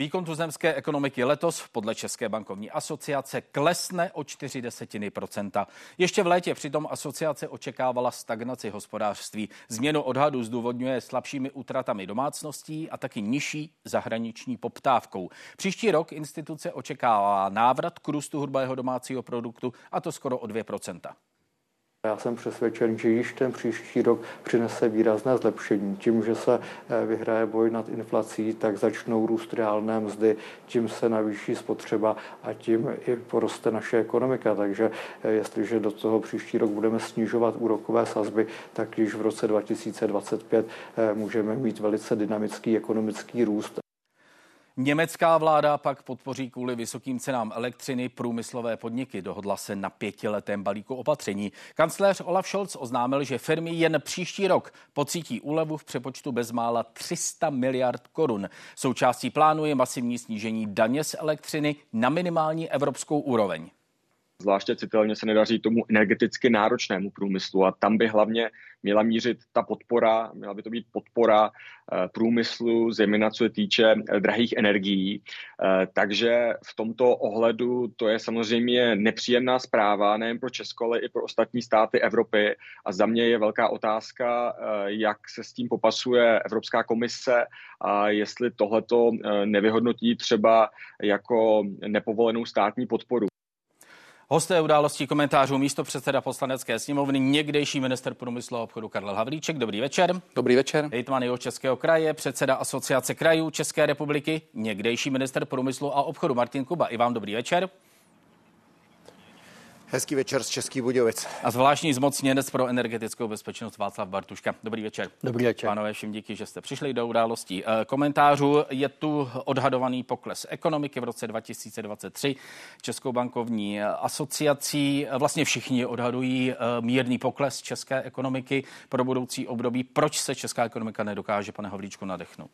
Výkon tuzemské ekonomiky letos podle České bankovní asociace klesne o 4 desetiny procenta. Ještě v létě přitom asociace očekávala stagnaci hospodářství. Změnu odhadu zdůvodňuje slabšími utratami domácností a taky nižší zahraniční poptávkou. Příští rok instituce očekává návrat k růstu hrubého domácího produktu a to skoro o 2 já jsem přesvědčen, že již ten příští rok přinese výrazné zlepšení. Tím, že se eh, vyhraje boj nad inflací, tak začnou růst reálné mzdy, tím se navýší spotřeba a tím i poroste naše ekonomika. Takže eh, jestliže do toho příští rok budeme snižovat úrokové sazby, tak již v roce 2025 eh, můžeme mít velice dynamický ekonomický růst. Německá vláda pak podpoří kvůli vysokým cenám elektřiny průmyslové podniky. Dohodla se na pětiletém balíku opatření. Kancléř Olaf Scholz oznámil, že firmy jen příští rok pocítí úlevu v přepočtu bezmála 300 miliard korun. Součástí plánu je masivní snížení daně z elektřiny na minimální evropskou úroveň. Zvláště citelně se nedaří tomu energeticky náročnému průmyslu a tam by hlavně měla mířit ta podpora, měla by to být podpora eh, průmyslu, zejména co se týče eh, drahých energií. Eh, takže v tomto ohledu to je samozřejmě nepříjemná zpráva nejen pro Česko, ale i pro ostatní státy Evropy. A za mě je velká otázka, jak se s tím popasuje Evropská komise a jestli tohleto nevyhodnotí třeba jako nepovolenou státní podporu. Hosté událostí komentářů místo předseda poslanecké sněmovny, někdejší minister průmyslu a obchodu Karel Havlíček. Dobrý večer. Dobrý večer. Hejtman jeho Českého kraje, předseda Asociace krajů České republiky, někdejší minister průmyslu a obchodu Martin Kuba. I vám dobrý večer. Hezký večer z Český Budějovic. A zvláštní zmocněnec pro energetickou bezpečnost Václav Bartuška. Dobrý večer. Dobrý večer. Pánové, všem díky, že jste přišli do událostí. Eh, komentářů je tu odhadovaný pokles ekonomiky v roce 2023. Českou bankovní asociací vlastně všichni odhadují eh, mírný pokles české ekonomiky pro budoucí období. Proč se česká ekonomika nedokáže, pane Havlíčku, nadechnout?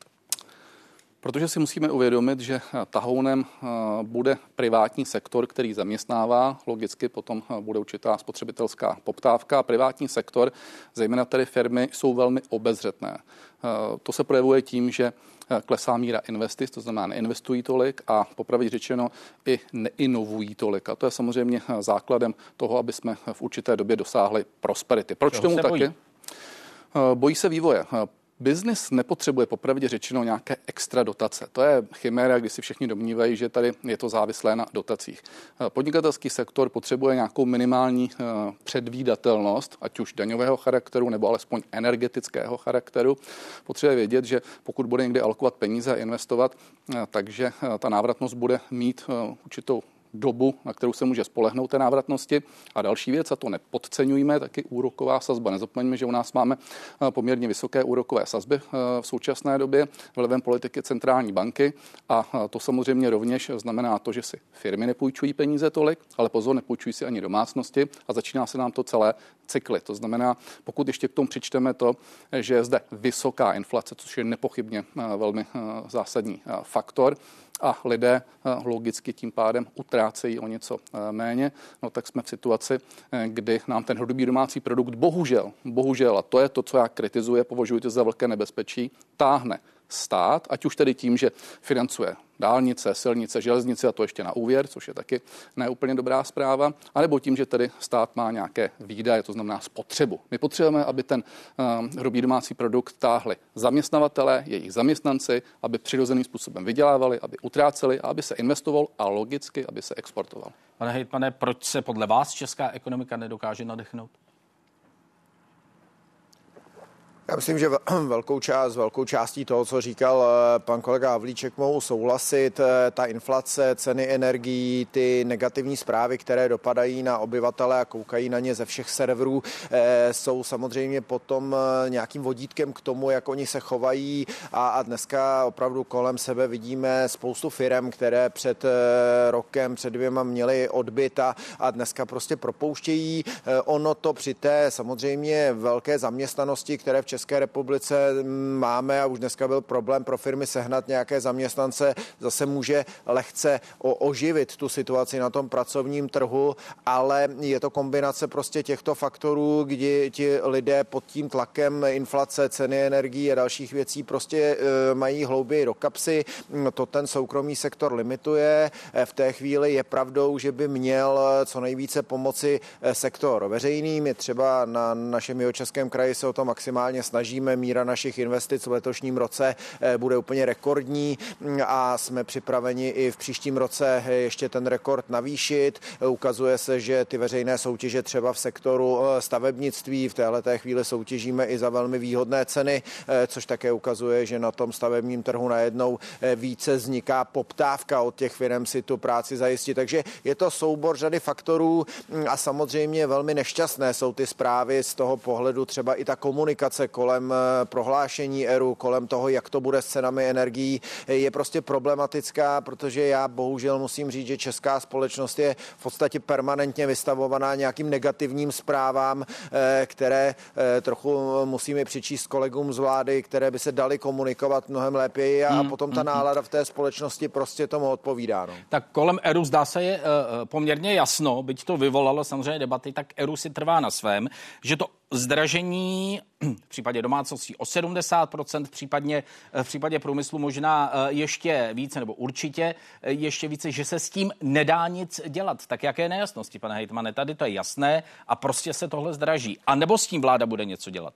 Protože si musíme uvědomit, že tahounem eh, bude privátní sektor, který zaměstnává, logicky potom eh, bude určitá spotřebitelská poptávka. Privátní sektor, zejména tedy firmy, jsou velmi obezřetné. Eh, to se projevuje tím, že klesá míra investic, to znamená neinvestují tolik a popravit řečeno i neinovují tolik. A to je samozřejmě základem toho, aby jsme v určité době dosáhli prosperity. Proč Čeho tomu taky? Bojí se vývoje. Biznis nepotřebuje popravdě řečeno nějaké extra dotace. To je chiméra, kdy si všichni domnívají, že tady je to závislé na dotacích. Podnikatelský sektor potřebuje nějakou minimální eh, předvídatelnost, ať už daňového charakteru nebo alespoň energetického charakteru. Potřebuje vědět, že pokud bude někde alokovat peníze a investovat, eh, takže eh, ta návratnost bude mít určitou dobu, na kterou se může spolehnout té návratnosti. A další věc, a to nepodceňujeme, taky úroková sazba. Nezapomeňme, že u nás máme eh, poměrně vysoké úrokové sazby eh, v současné době vlivem politiky centrální banky a eh, to samozřejmě rovněž znamená to, že si firmy nepůjčují peníze tolik, ale pozor, nepůjčují si ani domácnosti a začíná se nám to celé cykly. To znamená, pokud ještě k tomu přičteme to, že je zde vysoká inflace, což je nepochybně velmi zásadní faktor, a lidé logicky tím pádem utrácejí o něco méně, no tak jsme v situaci, kdy nám ten hrubý domácí produkt bohužel, bohužel, a to je to, co já kritizuji, považuji to za velké nebezpečí, táhne stát, ať už tedy tím, že financuje dálnice, silnice, železnice a to ještě na úvěr, což je taky neúplně dobrá zpráva, anebo tím, že tedy stát má nějaké výdaje, to znamená spotřebu. My potřebujeme, aby ten uh, hrubý domácí produkt táhli zaměstnavatele, jejich zaměstnanci, aby přirozeným způsobem vydělávali, aby utráceli a aby se investoval a logicky, aby se exportoval. Pane hejtmane, proč se podle vás česká ekonomika nedokáže nadechnout? Já myslím, že velkou část, velkou částí toho, co říkal eh, pan kolega Havlíček, mohu souhlasit. Eh, ta inflace, ceny energií, ty negativní zprávy, které dopadají na obyvatele a koukají na ně ze všech serverů, eh, jsou samozřejmě potom nějakým vodítkem k tomu, jak oni se chovají. A, a dneska opravdu kolem sebe vidíme spoustu firm, které před rokem, před dvěma měly odbyt a, a dneska prostě propouštějí. Ono to při té samozřejmě velké zaměstnanosti, které v České republice máme a už dneska byl problém pro firmy sehnat nějaké zaměstnance, zase může lehce oživit tu situaci na tom pracovním trhu, ale je to kombinace prostě těchto faktorů, kdy ti lidé pod tím tlakem inflace, ceny energií a dalších věcí prostě e, mají hlouběji do kapsy. To ten soukromý sektor limituje. E, v té chvíli je pravdou, že by měl co nejvíce pomoci e, sektor veřejný. My třeba na našem českém kraji se o to maximálně snažíme. Míra našich investic v letošním roce bude úplně rekordní a jsme připraveni i v příštím roce ještě ten rekord navýšit. Ukazuje se, že ty veřejné soutěže třeba v sektoru stavebnictví v této chvíli soutěžíme i za velmi výhodné ceny, což také ukazuje, že na tom stavebním trhu najednou více vzniká poptávka od těch firm si tu práci zajistit. Takže je to soubor řady faktorů a samozřejmě velmi nešťastné jsou ty zprávy z toho pohledu třeba i ta komunikace kolem prohlášení ERU, kolem toho, jak to bude s cenami energií, je prostě problematická, protože já bohužel musím říct, že česká společnost je v podstatě permanentně vystavovaná nějakým negativním zprávám, eh, které eh, trochu musíme přičíst kolegům z vlády, které by se daly komunikovat mnohem lépe a hmm, potom ta hmm, hmm. nálada v té společnosti prostě tomu odpovídá. No. Tak kolem ERU zdá se je poměrně jasno, byť to vyvolalo samozřejmě debaty, tak ERU si trvá na svém, že to zdražení v případě domácností o 70%, případně v případě průmyslu možná ještě více, nebo určitě ještě více, že se s tím nedá nic dělat. Tak jaké nejasnosti, pane Hejtmane? Tady to je jasné a prostě se tohle zdraží. A nebo s tím vláda bude něco dělat?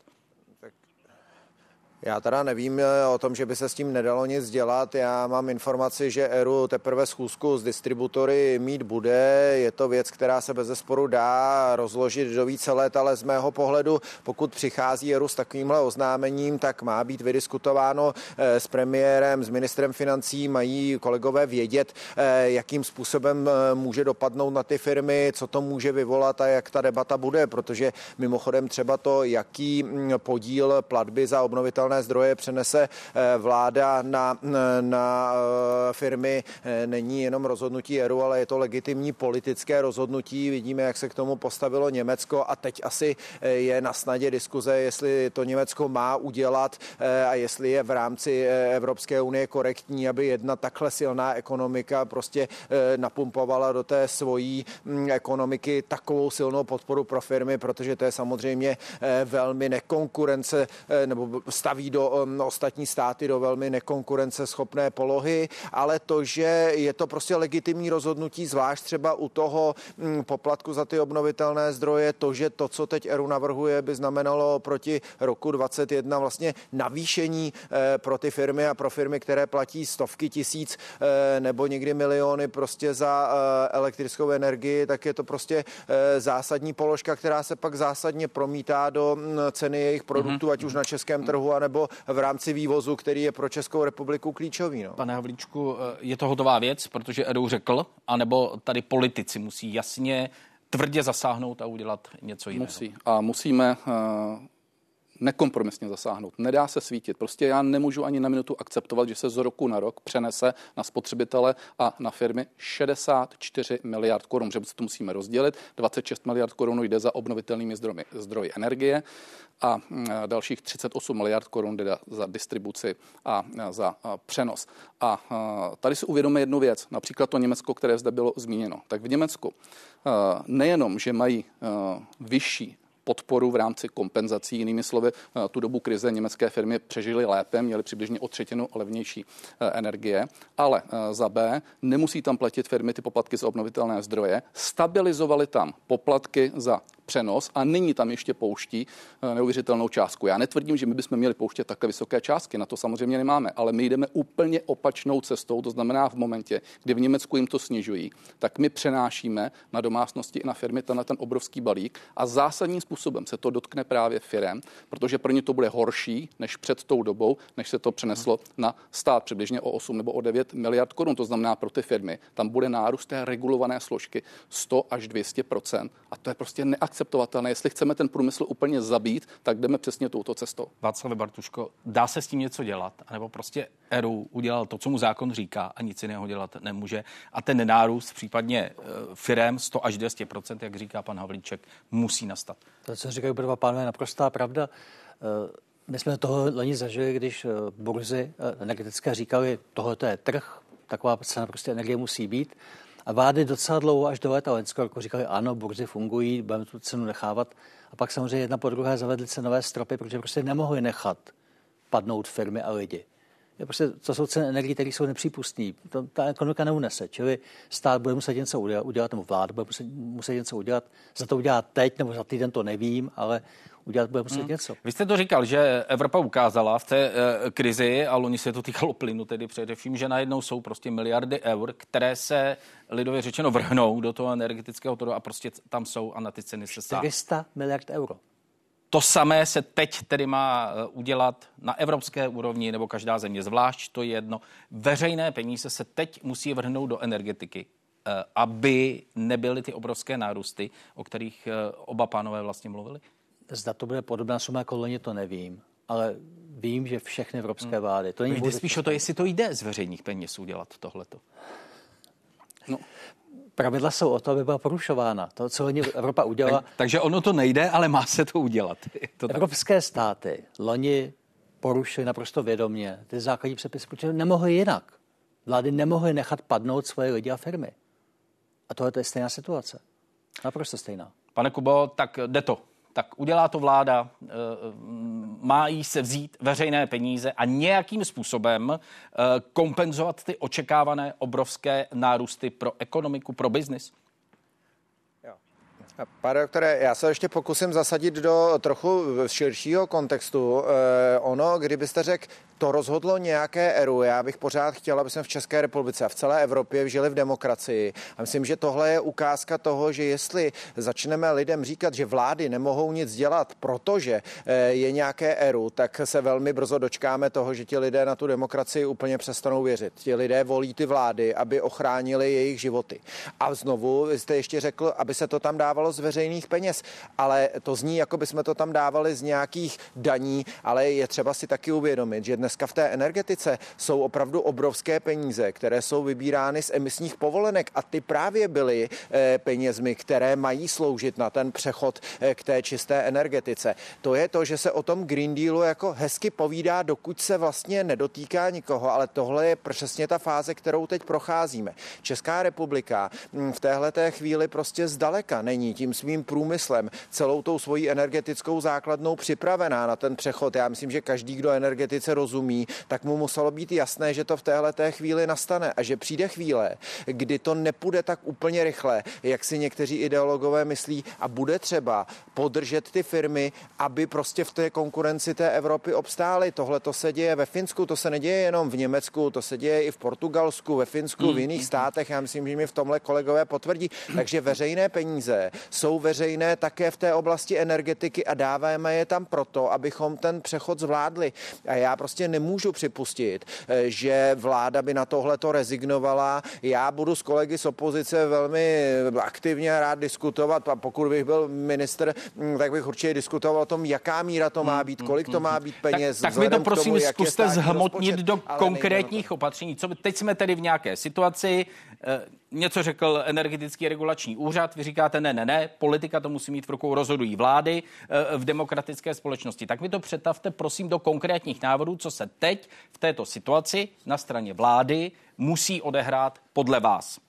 Já teda nevím eh, o tom, že by se s tím nedalo nic dělat. Já mám informaci, že Eru teprve schůzku s distributory mít bude. Je to věc, která se bez zesporu dá rozložit do více let, ale z mého pohledu, pokud přichází Eru s takovýmhle oznámením, tak má být vydiskutováno eh, s premiérem, s ministrem financí, mají kolegové vědět, eh, jakým způsobem může dopadnout na ty firmy, co to může vyvolat a jak ta debata bude, protože mimochodem třeba to, jaký mm, podíl platby za obnovitelné obnovitelné zdroje přenese eh, vláda na, na eh, firmy, eh, není jenom rozhodnutí ERU, ale je to legitimní politické rozhodnutí. Vidíme, jak se k tomu postavilo Německo a teď asi je na snadě diskuze, jestli to Německo má udělat a jestli je v rámci Evropské unie korektní, aby jedna takhle silná ekonomika prostě napumpovala do té svojí mm, ekonomiky takovou silnou podporu pro firmy, protože to je samozřejmě velmi nekonkurence nebo staví staví do um, ostatní státy do velmi nekonkurenceschopné polohy, ale to, že je to prostě legitimní rozhodnutí, zvlášť třeba u toho um, poplatku za ty obnovitelné zdroje, to, že to, co teď ERU navrhuje, by znamenalo proti roku 2021 vlastně navýšení eh, pro ty firmy a pro firmy, které platí stovky tisíc eh, nebo někdy miliony prostě za eh, elektrickou energii, tak je to prostě zásadní položka, která se pak zásadně promítá do mm, ceny jejich produktů, mm-hmm. ať už na českém trhu, anebo nebo v rámci vývozu, který je pro Českou republiku klíčový. No. Pane Havlíčku, eh, je to hotová věc, protože Edu řekl, anebo tady politici musí jasně tvrdě zasáhnout a udělat něco jiného? Musí. A musíme uh nekompromisně zasáhnout. Nedá se svítit. Prostě já nemůžu ani na minutu akceptovat, že se z roku na rok přenese na spotřebitele a na firmy 64 miliard korun, že se to musíme rozdělit. 26 miliard korun jde za obnovitelnými zdroji, zdroji energie a mm, dalších 38 miliard korun jde za distribuci a za přenos. A tady si uvědomíme jednu věc, například to Německo, které zde bylo zmíněno. Tak v Německu nejenom, že mají vyšší podporu v rámci kompenzací. Jinými slovy, eh, tu dobu krize německé firmy přežily lépe, měly přibližně o třetinu levnější eh, energie, ale eh, za B nemusí tam platit firmy ty poplatky za obnovitelné zdroje, stabilizovali tam poplatky za přenos a nyní tam ještě pouští eh, neuvěřitelnou částku. Já netvrdím, že my bychom měli pouštět takové vysoké částky, na to samozřejmě nemáme, ale my jdeme úplně opačnou cestou, to znamená v momentě, kdy v Německu jim to snižují, tak my přenášíme na domácnosti i na firmy ten, ten obrovský balík a zásadním způsobem se to dotkne právě firem, protože pro ně to bude horší než před tou dobou, než se to přeneslo na stát přibližně o 8 nebo o 9 miliard korun. To znamená pro ty firmy, tam bude nárůst té regulované složky 100 až 200 a to je prostě neakceptovatelné neakceptovatelné. Jestli chceme ten průmysl úplně zabít, tak jdeme přesně touto cestou. Václav Bartuško, dá se s tím něco dělat? Nebo prostě ERU udělal to, co mu zákon říká a nic jiného dělat nemůže. A ten nárůst případně e, firem 100 až 200% jak říká pan Havlíček, musí nastat. To, co říkají oba pánové, je naprostá pravda. E, My jsme toho loni zažili, když eh, burzy eh, energetické říkali, tohle je trh, taková cena prostě energie musí být. A vlády docela dlouho, až do léta loňského roku říkali, ano, burzy fungují, budeme tu cenu nechávat. A pak samozřejmě jedna po druhé zavedly cenové stropy, protože prostě nemohli nechat padnout firmy a lidi. Je prostě, to jsou ceny energii, které jsou nepřípustné. Ta ekonomika neunese. Čili stát bude muset něco udělat, udělat nebo vláda bude muset, muset něco udělat. Za to udělat teď nebo za týden to nevím, ale udělat bude muset hmm. něco. Vy jste to říkal, že Evropa ukázala v té e, krizi, a loni se to týkalo plynu tedy především, že najednou jsou prostě miliardy eur, které se lidově řečeno vrhnou do toho energetického trhu a prostě tam jsou a na ty ceny se 400 miliard euro. To samé se teď tedy má eh, udělat na evropské úrovni, nebo každá země zvlášť, to je jedno. Veřejné peníze se teď musí vrhnout do energetiky, eh, aby nebyly ty obrovské nárůsty, o kterých oba pánové vlastně mluvili. Zda to bude podobná suma jako loni, to nevím, ale vím, že všechny evropské hmm. vlády. To není jde spíš o to, jestli to jde z veřejných peněz udělat tohleto. No, pravidla jsou o to, aby byla porušována. To, co loni Evropa udělala. Tak, takže ono to nejde, ale má se to udělat. to Evropské tak. státy loni porušily naprosto vědomě ty základní předpisy, protože nemohly jinak. Vlády nemohly nechat padnout svoje lidi a firmy. A tohle je stejná situace. Naprosto stejná. Pane Kubo, tak jde to tak udělá to vláda, eh, má jí se vzít veřejné peníze a nějakým způsobem eh, kompenzovat ty očekávané obrovské nárůsty pro ekonomiku, pro biznis? Pane doktore, já se ještě pokusím zasadit do trochu širšího kontextu. Eh, ono, kdybyste řekl, to rozhodlo nějaké eru. Já bych pořád chtěl, aby jsme v České republice a v celé Evropě žili v demokracii. A myslím, že tohle je ukázka toho, že jestli začneme lidem říkat, že vlády nemohou nic dělat, protože eh, je nějaké eru, tak se velmi brzo dočkáme toho, že ti lidé na tu demokracii úplně přestanou věřit. Ti lidé volí ty vlády, aby ochránili jejich životy. A znovu jste ještě řekl, aby se to tam dávalo z veřejných peněz, ale to zní, jako by jsme to tam dávali z nějakých daní, ale je třeba si taky uvědomit, že dnes dneska v té energetice jsou opravdu obrovské peníze, které jsou vybírány z emisních povolenek a ty právě byly eh, penězmi, které mají sloužit na ten přechod eh, k té čisté energetice. To je to, že se o tom Green Dealu jako hezky povídá, dokud se vlastně nedotýká nikoho, ale tohle je přesně ta fáze, kterou teď procházíme. Česká republika hm, v téhle té chvíli prostě zdaleka není tím svým průmyslem, celou tou svojí energetickou základnou připravená na ten přechod. Já myslím, že každý, kdo energetice rozumí, tak mu muselo být jasné, že to v téhle té chvíli nastane a že přijde chvíle, kdy to nepůjde tak úplně rychle, jak si někteří ideologové myslí a bude třeba podržet ty firmy, aby prostě v té konkurenci té Evropy obstály. Tohle to se děje ve Finsku, to se neděje jenom v Německu, to se děje i v Portugalsku, ve Finsku, v mm, jiných státech. Já myslím, že mi v tomhle kolegové potvrdí. Takže veřejné peníze jsou veřejné také v té oblasti energetiky a dáváme je tam proto, abychom ten přechod zvládli. A já prostě nemůžu připustit, eh, že vláda by na tohle to rezignovala. Já budu s kolegy z opozice velmi aktivně rád diskutovat a pokud bych byl minister, hm, tak bych určitě diskutoval o tom, jaká míra to má hmm, být, kolik to má být peněz. Tak, tak mi to prosím tomu, zkuste zhmotnit do konkrétních opatření. Co, teď jsme tedy v nějaké situaci, eh, něco řekl energetický regulační úřad, vy říkáte ne, ne, ne, politika to musí mít v rukou, rozhodují vlády eh, v demokratické společnosti. Tak mi to přetavte prosím do konkrétních návodů, co se teď v této situaci na straně vlády musí odehrát podle vás.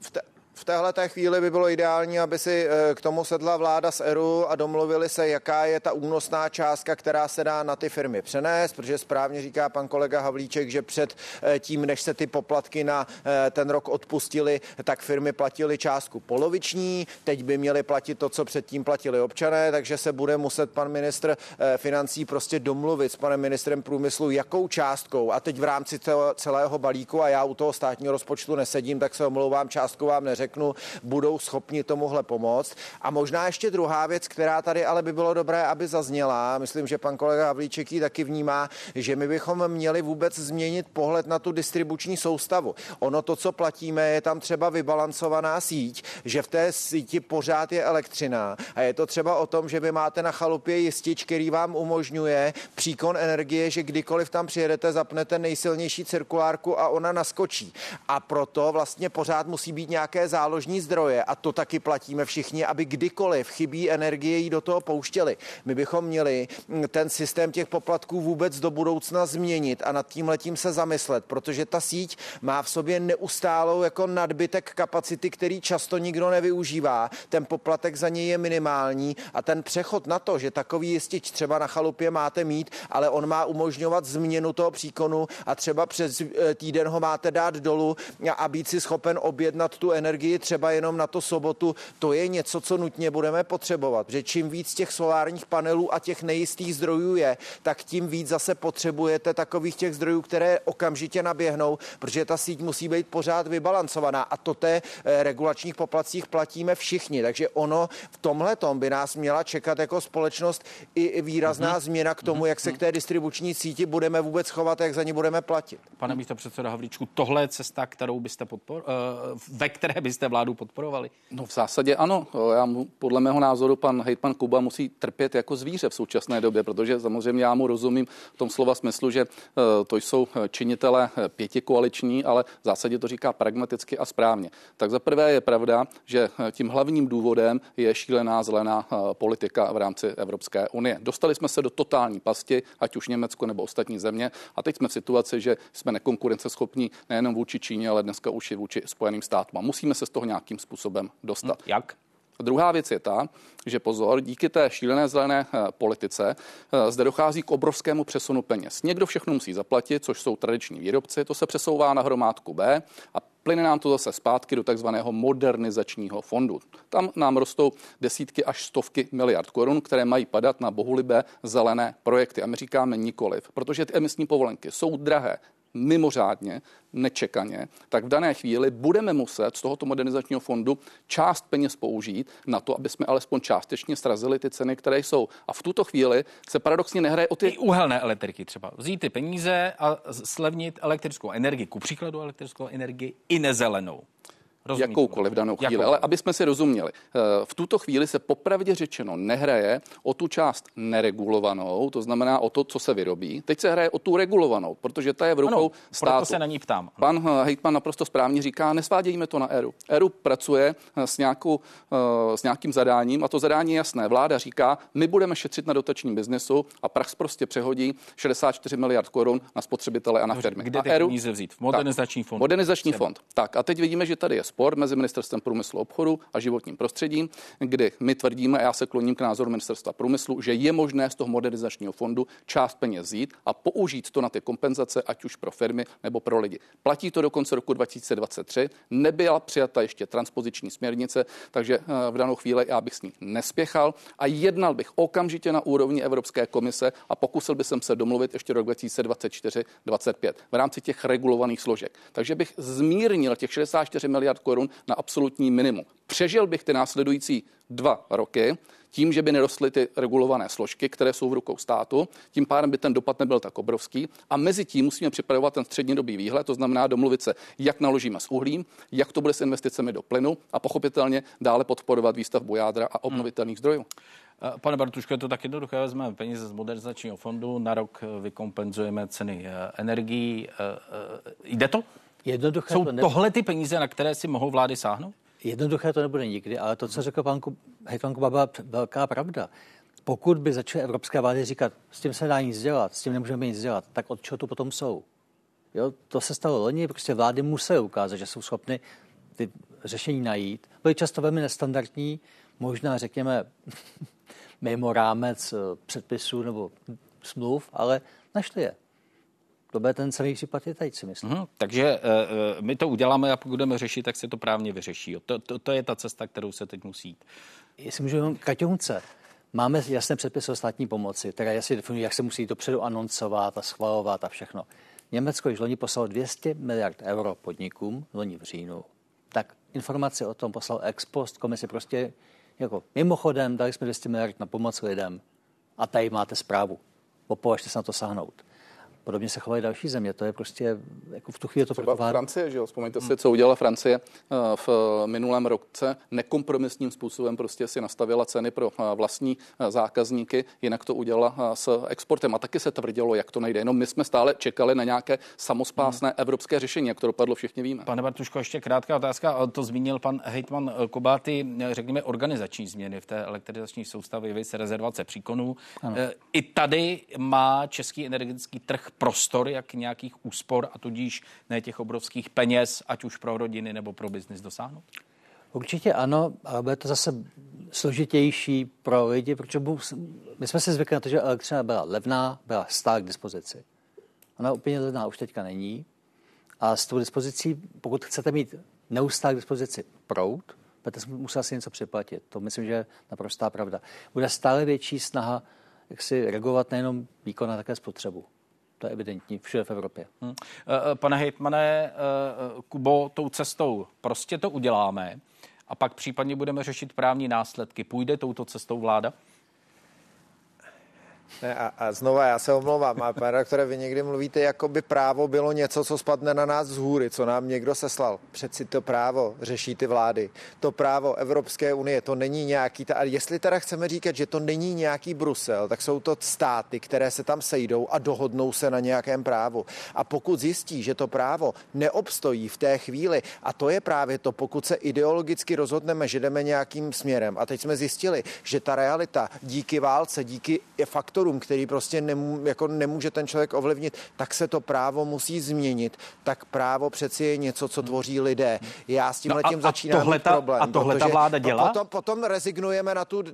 V, te, v téhle té chvíli by bylo ideální, aby si eh, k tomu sedla vláda s ERU a domluvili se, jaká je ta únosná částka, která se dá na ty firmy přenést, protože správně říká pan kolega Havlíček, že před eh, tím, než se ty poplatky na eh, ten rok odpustili, tak firmy platily částku poloviční, teď by měly platit to, co předtím platili občané, takže se bude muset pan ministr financí prostě domluvit s panem ministrem průmyslu, jakou částkou. A teď v rámci celého balíku a já u toho státního rozpočtu nesedím, tak se omlouvám, částku vám neřeknu řeknu, budou schopni tomuhle pomoct. A možná ještě druhá věc, která tady ale by bylo dobré, aby zazněla, myslím, že pan kolega Havlíček ji taky vnímá, že my bychom měli vůbec změnit pohled na tu distribuční soustavu. Ono to, co platíme, je tam třeba vybalancovaná síť, že v té síti pořád je elektřina a je to třeba o tom, že vy máte na chalupě jistič, který vám umožňuje příkon energie, že kdykoliv tam přijedete, zapnete nejsilnější cirkulárku a ona naskočí. A proto vlastně pořád musí být nějaké záložní zdroje a to taky platíme všichni, aby kdykoliv chybí energie jí do toho pouštěli. My bychom měli mm, ten systém těch poplatků vůbec do budoucna změnit a nad tím letím se zamyslet, protože ta síť má v sobě neustálou jako nadbytek kapacity, který často nikdo nevyužívá. Ten poplatek za něj je minimální a ten přechod na to, že takový jistič třeba na chalupě máte mít, ale on má umožňovat změnu toho příkonu a třeba přes eh, týden ho máte dát dolů a být si schopen objednat tu energii třeba jenom na to sobotu, to je něco, co nutně budeme potřebovat. Že čím víc těch solárních panelů a těch nejistých zdrojů je, tak tím víc zase potřebujete takových těch zdrojů, které okamžitě naběhnou, protože ta síť musí být pořád vybalancovaná a to té eh, regulačních poplacích platíme všichni. Takže ono v tomhle by nás měla čekat jako společnost i výrazná mm-hmm. změna k tomu, jak se k té distribuční síti budeme vůbec chovat, jak za ní budeme platit. Pane místo předseda Havlíčku, tohle je cesta, kterou byste podpor, uh, ve které byste vládu podporovali? No v zásadě ano. Já mu, podle mého názoru pan hejtman Kuba musí trpět jako zvíře v současné době, protože samozřejmě já mu rozumím v tom slova smyslu, že uh, to jsou činitele pěti koaliční, ale v zásadě to říká pragmaticky a správně. Tak za prvé je pravda, že tím hlavním důvodem je šílená zelená politika v rámci Evropské unie. Dostali jsme se do totální pasti, ať už Německo nebo ostatní země, a teď jsme v situaci, že jsme nekonkurenceschopní nejenom vůči Číně, ale dneska už i vůči Spojeným státům. A musíme se z toho nějakým způsobem dostat. Hm, jak? A druhá věc je ta, že pozor, díky té šílené zelené eh, politice eh, zde dochází k obrovskému přesunu peněz. Někdo všechno musí zaplatit, což jsou tradiční výrobci, to se přesouvá na hromádku B a plyne nám to zase zpátky do takzvaného modernizačního fondu. Tam nám rostou desítky až stovky miliard korun, které mají padat na bohulibé zelené projekty. A my říkáme nikoliv, protože ty emisní povolenky jsou drahé, mimořádně, nečekaně, tak v dané chvíli budeme muset z tohoto modernizačního fondu část peněz použít na to, aby jsme alespoň částečně srazili ty ceny, které jsou. A v tuto chvíli se paradoxně nehraje o ty... I uhelné elektriky třeba. Vzít ty peníze a slevnit elektrickou energii, ku příkladu elektrickou energii i nezelenou. Rozumím jakoukoliv danou chvíli. Jakou? Ale aby jsme si rozuměli, eh, v tuto chvíli se popravdě řečeno nehraje o tu část neregulovanou, to znamená o to, co se vyrobí. Teď se hraje o tu regulovanou, protože ta je v rukou ano, státu. Proto se na ní ptám. Pan eh, Hejtman naprosto správně říká, nesvádějme to na ERU. ERU pracuje eh, s, nějakou, s nějakým zadáním a to zadání je jasné. Vláda říká, my budeme šetřit na dotačním biznesu a Prax prostě přehodí 64 miliard korun na spotřebitele a na firmy. Kde ty ERU, peníze vzít? V modernizační fond. Modernizační fond. Tak a teď vidíme, že tady je spor mezi ministerstvem průmyslu obchodu a životním prostředím, kdy my tvrdíme, a já se kloním k názoru ministerstva průmyslu, že je možné z toho modernizačního fondu část peněz vzít a použít to na ty kompenzace, ať už pro firmy nebo pro lidi. Platí to do konce roku 2023, nebyla přijata ještě transpoziční směrnice, takže eh, v danou chvíli já bych s ní nespěchal a jednal bych okamžitě na úrovni Evropské komise a pokusil bych se domluvit ještě rok 2024-2025 v rámci těch regulovaných složek. Takže bych zmírnil těch 64 miliard korun na absolutní minimum. Přežil bych ty následující dva roky tím, že by nerostly ty regulované složky, které jsou v rukou státu, tím pádem by ten dopad nebyl tak obrovský. A mezi tím musíme připravovat ten střednědobý výhled, to znamená domluvit se, jak naložíme s uhlím, jak to bude s investicemi do plynu a pochopitelně dále podporovat výstavbu jádra a obnovitelných zdrojů. Eh, pane Bartuško, je to tak jednoduché, vezmeme peníze z modernizačního fondu, na rok eh, vykompenzujeme ceny eh, energií. Jde to? Jednoduché Jsou to ne... tohle ty peníze, na které si mohou vlády sáhnout? Jednoduché to nebude nikdy, ale to, co řekl pan Hejtman Kuba, byla velká pravda. Pokud by začaly evropské vlády říkat, s tím se dá nic dělat, s tím nemůžeme nic dělat, tak od čeho tu potom jsou? Jo, to se stalo loni, prostě vlády musely ukázat, že jsou schopny ty řešení najít. Byly často velmi nestandardní, možná řekněme mimo rámec eh, předpisů nebo smluv, ale našli je. To bude ten celý případ je teď, si myslím. Mm, takže uh, my to uděláme a pokud budeme řešit, tak se to právně vyřeší. To, to, to je ta cesta, kterou se teď musí jít. Jestli můžu jenom Kaťonce. Máme jasné předpisy o státní pomoci, které jasně definují, jak se musí dopředu anoncovat a schvalovat a všechno. Německo již loni poslalo 200 miliard euro podnikům, loni v říjnu. Tak informace o tom poslal ex post komisi prostě jako mimochodem, dali jsme 200 miliard na pomoc lidem a tady máte zprávu. Opovažte se na to sáhnout. Podobně se chovají další země. To je prostě jako v tu chvíli to Třeba proto Francie, že jo? Vzpomeňte si, co udělala Francie eh, v minulém roce. Nekompromisním způsobem prostě si nastavila ceny pro eh, vlastní eh, zákazníky, jinak to udělala s exportem. A taky se tvrdilo, jak to nejde. Jenom my jsme stále čekali na nějaké samospásné hmm. evropské řešení, jak to dopadlo, všichni víme. Pane Bartuško, ještě krátká otázka. To zmínil pan hejtman Kobáty, řekněme, organizační změny v té elektrizační soustavě, vys rezervace příkonů. Ano. I tady má český energetický trh prostor, jak nějakých úspor a tudíž ne těch obrovských peněz, ať už pro rodiny nebo pro biznis dosáhnout? Určitě ano, ale bude to zase složitější pro lidi, protože my jsme si zvykli na to, že elektřina byla levná, byla stále k dispozici. Ona úplně levná už teďka není. A s tou dispozicí, pokud chcete mít neustále k dispozici prout, budete musel si něco připlatit. To myslím, že je naprostá pravda. Bude stále větší snaha jak si regulovat nejenom výkon, ale také spotřebu. To je evidentní všude v Evropě. Hmm. Pane hejtmane, Kubo, tou cestou prostě to uděláme a pak případně budeme řešit právní následky. Půjde touto cestou vláda? Ne, a, a znova, já se omlouvám, ale pane redaktore, vy někdy mluvíte, jako by právo bylo něco, co spadne na nás z hůry, co nám někdo seslal. Přeci to právo řeší ty vlády. To právo Evropské unie, to není nějaký, ta, a jestli teda chceme říkat, že to není nějaký Brusel, tak jsou to státy, které se tam sejdou a dohodnou se na nějakém právu. A pokud zjistí, že to právo neobstojí v té chvíli, a to je právě to, pokud se ideologicky rozhodneme, že jdeme nějakým směrem, a teď jsme zjistili, že ta realita díky válce, díky faktorům, faktorům, který prostě nemů, jako nemůže ten člověk ovlivnit, tak se to právo musí změnit. Tak právo přeci je něco, co tvoří lidé. Já s tím no letím začínám tohle ta, problém. A tohle ta vláda dělá? Potom, potom rezignujeme na tu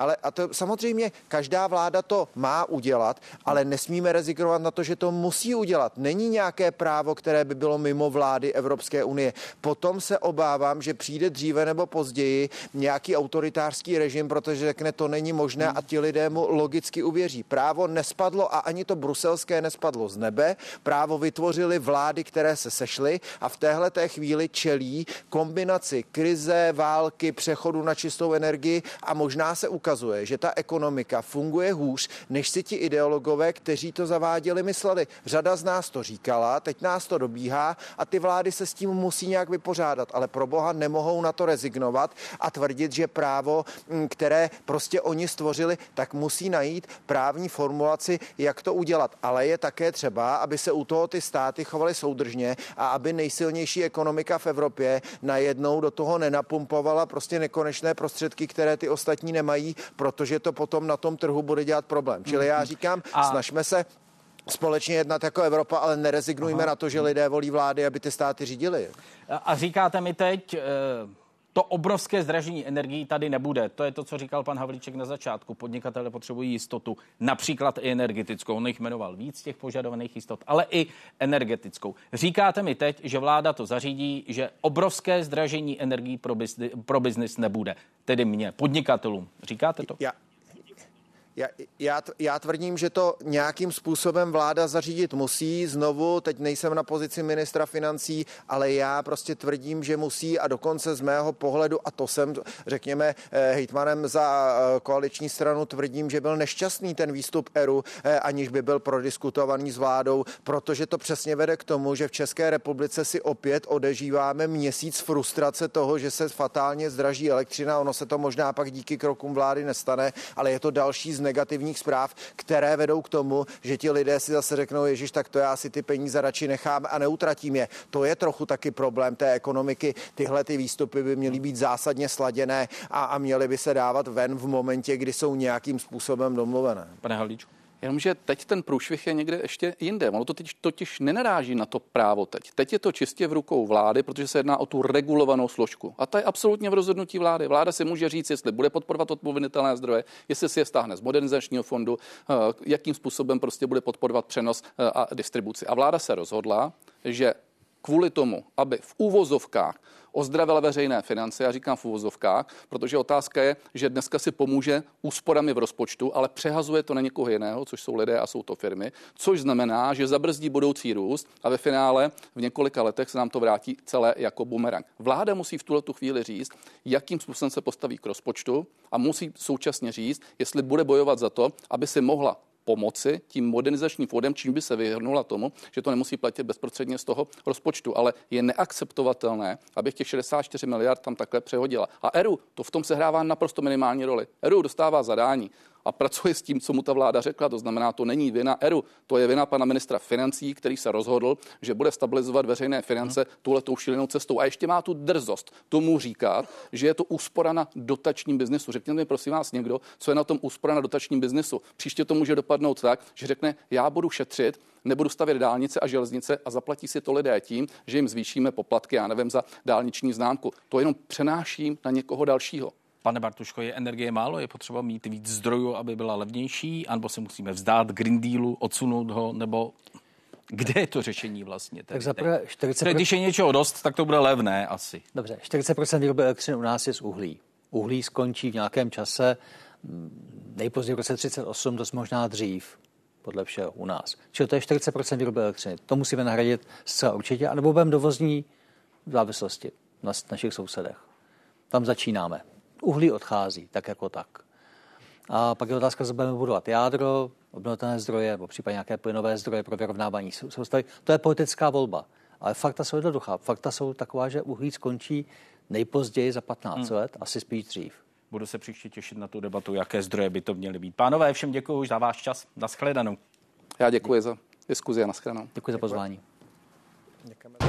ale a to samozřejmě každá vláda to má udělat, ale nesmíme rezignovat na to, že to musí udělat. Není nějaké právo, které by bylo mimo vlády Evropské unie. Potom se obávám, že přijde dříve nebo později nějaký autoritářský režim, protože řekne, to není možné a ti lidé mu logicky uvěří. Právo nespadlo a ani to bruselské nespadlo z nebe. Právo vytvořili vlády, které se sešly a v téhle té chvíli čelí kombinaci krize, války, přechodu na čistou energii a možná se ukazuje, ukazuje, že ta ekonomika funguje hůř, než si ti ideologové, kteří to zaváděli, mysleli. Řada z nás to říkala, teď nás to dobíhá a ty vlády se s tím musí nějak vypořádat, ale pro boha nemohou na to rezignovat a tvrdit, že právo, mm, které prostě oni stvořili, tak musí najít právní formulaci, jak to udělat. Ale je také třeba, aby se u toho ty státy chovaly soudržně a aby nejsilnější ekonomika v Evropě najednou do toho nenapumpovala prostě nekonečné prostředky, které ty ostatní nemají, protože to potom na tom trhu bude dělat problém. Čili já mhm. říkám, a... snažme se společně jednat jako Evropa, ale nerezignujme Aha. na to, že lidé volí vlády, aby ty státy řídili. A říkáte mi teď, eh, to obrovské zdražení energií tady nebude. To je to, co říkal pan Havlíček na začátku. Podnikatele potřebují jistotu, například i energetickou. On jich jmenoval víc těch požadovaných jistot, ale i energetickou. Říkáte mi teď, že vláda to zařídí, že obrovské zdražení energií pro, biznis, pro biznis nebude. Tedy mě, podnikatelům. Říkáte to? Já, já, já, já tvrdím, že to nějakým způsobem vláda zařídit musí. Znovu, teď nejsem na pozici ministra financí, ale já prostě tvrdím, že musí a dokonce z mého pohledu, a to jsem, řekněme, eh, hejtmanem za eh, koaliční stranu, tvrdím, že byl nešťastný ten výstup ERU, eh, aniž by byl prodiskutovaný s vládou, protože to přesně vede k tomu, že v České republice si opět odežíváme měsíc frustrace toho, že se fatálně zdraží elektřina. Ono se to možná pak díky krokům vlády nestane, ale je to další negativních zpráv, které vedou k tomu, že ti lidé si zase řeknou, Ježíš, tak to já si ty peníze radši nechám a neutratím je. To je trochu taky problém té ekonomiky. Tyhle ty výstupy by měly být zásadně sladěné a, a měly by se dávat ven v momentě, kdy jsou nějakým způsobem domluvené. Pane Halíčku. Jenomže teď ten průšvih je někde ještě jinde. Ono to teď totiž nenaráží na to právo teď. Teď je to čistě v rukou vlády, protože se jedná o tu regulovanou složku. A ta je absolutně v rozhodnutí vlády. Vláda si může říct, jestli bude podporovat odpověditelné zdroje, jestli si je stáhne z modernizačního fondu, eh, jakým způsobem prostě bude podporovat přenos eh, a distribuci. A vláda se rozhodla, že kvůli tomu, aby v úvozovkách ozdravila veřejné finance, já říkám v úvozovkách, protože otázka je, že dneska si pomůže úsporami v rozpočtu, ale přehazuje to na někoho jiného, což jsou lidé a jsou to firmy, což znamená, že zabrzdí budoucí růst a ve finále v několika letech se nám to vrátí celé jako bumerang. Vláda musí v tuhle tu chvíli říct, jakým způsobem se postaví k rozpočtu a musí současně říct, jestli bude bojovat za to, aby si mohla pomoci tím modernizačním fondem, čím by se vyhrnula tomu, že to nemusí platit bezprostředně z toho rozpočtu. Ale je neakceptovatelné, abych těch 64 miliard tam takhle přehodila. A ERU to v tom sehrává naprosto minimální roli. ERU dostává zadání a pracuje s tím, co mu ta vláda řekla. To znamená, to není vina ERU, to je vina pana ministra financí, který se rozhodl, že bude stabilizovat veřejné finance hmm. tuhle tou šílenou cestou. A ještě má tu drzost tomu říkat, že je to úspora na dotačním biznesu. Řekněte mi, prosím vás, někdo, co je na tom úspora na dotačním biznesu. Příště to může dopadnout tak, že řekne, já budu šetřit, nebudu stavět dálnice a železnice a zaplatí si to lidé tím, že jim zvýšíme poplatky, já nevím, za dálniční známku. To jenom přenáším na někoho dalšího. Pane Bartuško, je energie málo? Je potřeba mít víc zdrojů, aby byla levnější? Anebo se musíme vzdát Green Dealu, odsunout ho, nebo kde je to řešení vlastně? Tak zaprvé 40%... Když je něčeho dost, tak to bude levné asi. Dobře, 40% výroby elektřiny u nás je z uhlí. Uhlí skončí v nějakém čase, mm, nejpozději v roce 38, dost možná dřív, podle všeho u nás. Čili to je 40% výroby elektřiny. To musíme nahradit zcela určitě, anebo budeme dovozní závislosti na našich sousedech. Tam začínáme uhlí odchází, tak jako tak. A pak je otázka, zda budeme budovat jádro, obnovitelné zdroje, nebo případně nějaké plynové zdroje pro vyrovnávání soustavy. To je politická volba. Ale fakta jsou jednoduchá. Fakta jsou taková, že uhlí skončí nejpozději za 15 hmm. let, asi spíš dřív. Budu se příště těšit na tu debatu, jaké zdroje by to měly být. Pánové, všem děkuji už za váš čas. Naschledanou. Já děkuji za diskuzi a naschledanou. Děkuji za pozvání. Děkujeme.